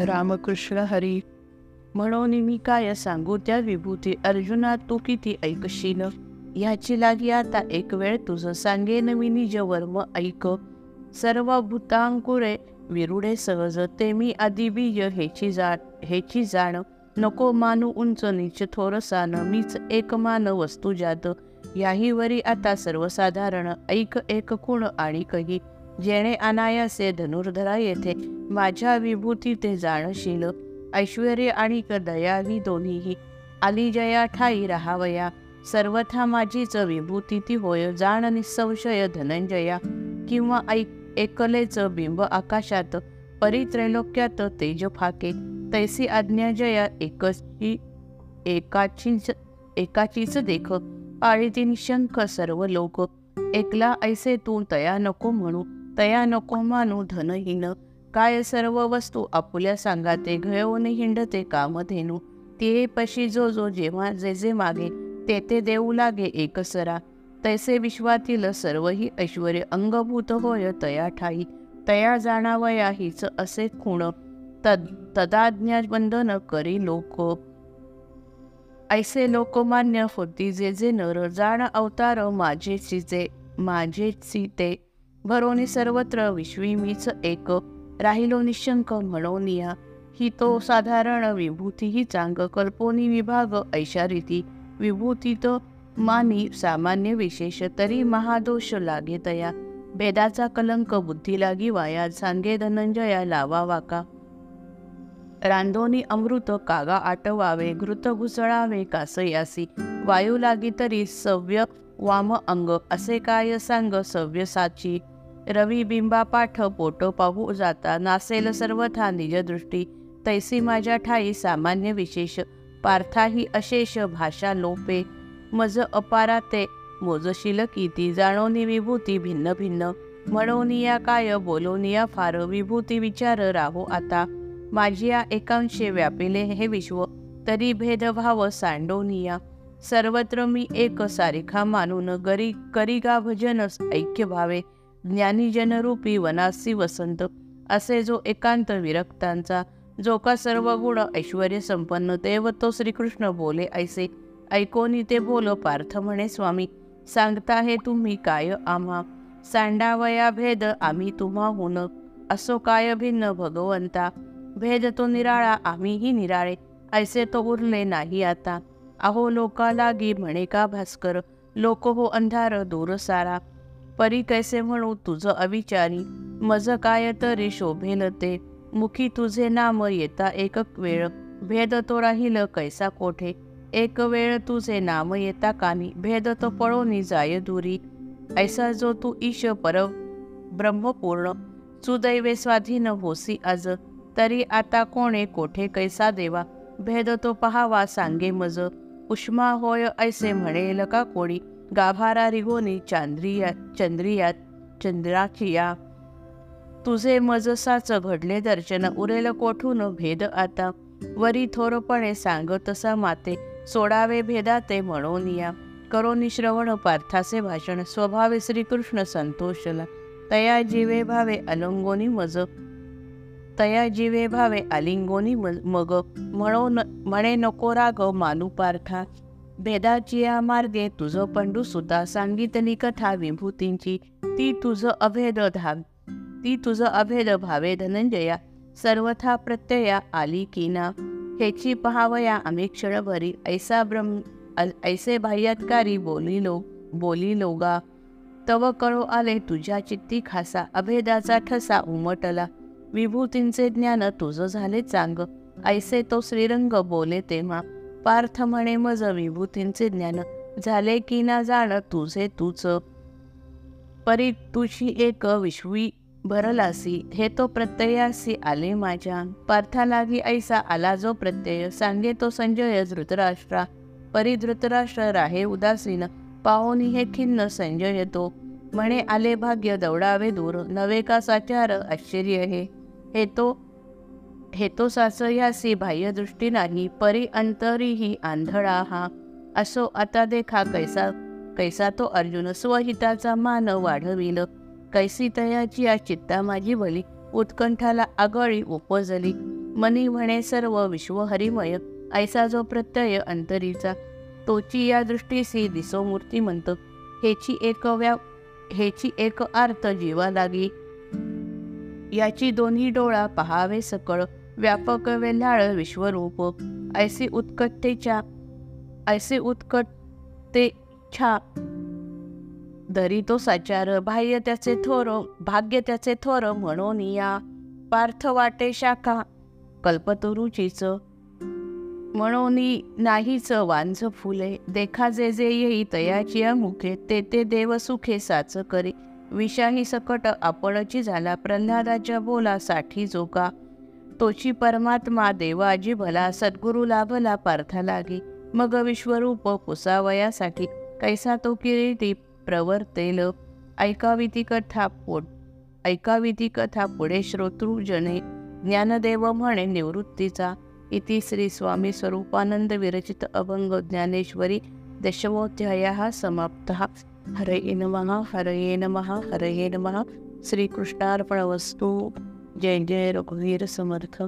रामकृष्ण हरी. म्हणून मी काय सांगू त्या विभूती अर्जुना तू किती ऐकशील? ह्याची लागी आता एक वेळ तुझं सांगेन मी निज वर्म ऐक. सर्व भूतांकुरे विरुडे सहज ते मी आदिबीज हेची जा हेची जाण. नको मानू उंच नीच थोरसान मीच एक मान वस्तू जात. याहीवरी आता सर्वसाधारण ऐक एक कुण आणि कही. जेणे अनायासे धनुर्धरा येथे माझ्या विभूती ते जाणशील. ऐश्वर आणि क दयावी दोन्हीही. आली जया ठाई राहावया. सर्वथा माझीच विभूती ती होय. जाण निसंशय धनंजया. किंवा ऐक एकलेच बिंब आकाशात. परित्रैलोक्यात तेज फाके. तैसी आज्ञा जया ही एकाचीच एकाचीच देख. पाळीती शंख सर्व लोक. एकला ऐसे तू तया नको म्हणू. तया नको मानू धनहीन. काय सर्व वस्तू आपुल्या सांगाते घयवून हिंडते कामधेनू. ते पशी जो जो जेव्हा जे जे मागे ते ते देऊ लागे एकसरा तैसे विश्वातील सर्वही ऐश्वर अंगभूत होय तया ठाई. तया जाणावया हीच असे खूण. तद तदाज्ञा बंधन करी लोक. ऐसे लोकमान्य होती जे जे नर जाण अवतार माझे चिजे माझे सीते भरोनी सर्वत्र विश्वी मीच एक. राहिलो निशंक म्हणोनिया. ही तो साधारण विभूती ही चांग कल्पोनी विभाग ऐशारीती. विभूतीत मानी सामान्य विशेष तरी महादोष लागे तया भेदाचा कलंक बुद्धी लागी वाया सांगे धनंजया लावा वाका रांधोनी अमृत कागा आटवावे घृत घुसळावे कासयासी. वायू लागी तरी सव्य वाम अंग असे काय सांग सव्य साची? रवी बिंबा पाठ पोटो पाहू जाता. नासेल सर्वथा निजदृष्टी तैसी माझ्या ठाई सामान्य विशेष. पार्थाही अशेष भाषा लोपे. मज अपारा ते. मोजशील किती जाणोनी विभूती भिन्न भिन्न. म्हणोनिया काय बोलोनिया फार. विभूती विचार राहो आता. माझिया एकांशे व्यापिले हे विश्व. तरी भेदभाव सांडोनिया सर्वत्र मी एक सारिखा मानून गरी करिगा भजन ऐक्य भावे. ज्ञानीजनरूपी वनासी वसंत असे जो एकांत विरक्तांचा जो का सर्व गुण ऐश्वर संपन्न देव तो श्रीकृष्ण बोले ऐसे ऐकोनी ते बोल पार्थ म्हणे स्वामी सांगता हे तुम्ही काय आम्हा? सांडावया भेद आम्ही तुम्हाहून असो काय भिन्न भगवंता? भेद तो निराळा आम्हीही निराळे ऐसे तो उरले नाही आता. अहो लोका लागी म्हणे का भास्कर लोक हो अंधार दूर सारा. परी कैसे म्हणू तुझं अविचारी? मज काय तरी शोभेल ते. मुखी तुझे नाम येता एक वेळ. भेद तो राहील कैसा कोठे? एक वेळ तुझे नाम येता कानी भेद तो पळोनी जाय दुरी. ऐसा जो तू ईश पर ब्रह्मपूर्ण. सुदैवे स्वाधीन होसी आज. तरी आता कोणे कोठे कैसा देवा? भेद तो पहावा सांगे मज. उष्मा होय ऐसे म्हणेल का कोणी? गाभारा रिगोनी चांद्रिया चंद्रियात चंद्राखिया. तुझे मजसाच घडले दर्शन उरेल कोठून? भेद आता. वरी थोरपणे सांग तसा माते सोडावे भेदाते म्हणोनिया करोनी श्रवण पार्थाचे भाषण स्वभावे श्रीकृष्ण संतोषला. तया जीवे भावे अलंगोनी मज. तया जीवे भावे आलिंगोनी मग. म्हणून म्हणे नको राग मानू पार्था. भेदाचिया मार्गे तुझं पंडू सुद्धा सांगितली कथा विभूतींची ती तुझ अभेद धाव. ती तुझ अभेद भावे धनंजया. सर्वथा प्रत्यया आली की ना. हेची पहावया आम्ही क्षणभरी. ऐसा ब्रह्म ऐसे बाह्यातकारी बोली लो बोली लोगा तव कळो आले तुझ्या चित्ती खासा अभेदाचा ठसा उमटला. विभूतींचे ज्ञान तुझं झाले चांग. ऐसे तो श्रीरंग बोले तेव्हा. पार्थ म्हणे मज विभूतींचे ज्ञान. झाले की ना जाण तुझे तूच परी तुझी एक विश्वी भरलासी हे तो प्रत्ययासी आले माझ्या. पार्थालागी ऐसा आला जो प्रत्यय सांगे तो संजय धृतराष्ट्रा. परी धृतराष्ट्र राहे उदासीन पाहुनी हे खिन्न संजय तो म्हणे आले भाग्य दौडावे दूर नवे का साचार आश्चर्य हे? हे तो हेतोसाच यासी बाह्यदृष्टी नाही परी अंतरीही आंधळा हा. असो आता देखा कैसा कैसा तो अर्जुन स्वहिताचा मान वाढविल. कैसी तयाची या चित्ता माझी भली उत्कंठाला आगळी उपजली. मनी म्हणे सर्व विश्व हरिमय ऐसा जो प्रत्यय अंतरीचा. तोची या दृष्टीसी दिसो मूर्तिमंत हेची एक व्या हेची एक अर्थ जीवा लागी. याची दोन्ही डोळा पहावे सकळ व्यापक वेल्हाळ विश्वरूप ऐसे उत्कटतेच्या ऐसे उत्कटतेच्या धरी तो साचार बाह्य त्याचे थोर भाग्य त्याचे थोर म्हणून या पार्थ वाटे शाखा कल्पतरुचीच म्हणून नाहीच वांझ फुले देखा जे जे येई तयाची मुखे ते ते देव सुखे साच करी विषाही सकट आपणची झाला प्रल्हादाच्या बोला साठी जोका तोची परमात्मा देवाजी भला सद्गुरु लाभला पार्था लागे. मग विश्वरूप पुसावयासाठी कैसा तो किरीटी प्रवर्तेल. ऐकावी ती कथा पोट ऐकावी ती कथा पुढे श्रोतृजने ज्ञानदेव म्हणे निवृत्तीचा. इति श्री स्वामी स्वरूपानंद विरचित अभंग ज्ञानेश्वरी. दशमोध्याय समाप्त. हरये नमः हरये नमः हरये नमः. श्रीकृष्णार्पणवस्तू जय जय रघुवीर समर्थ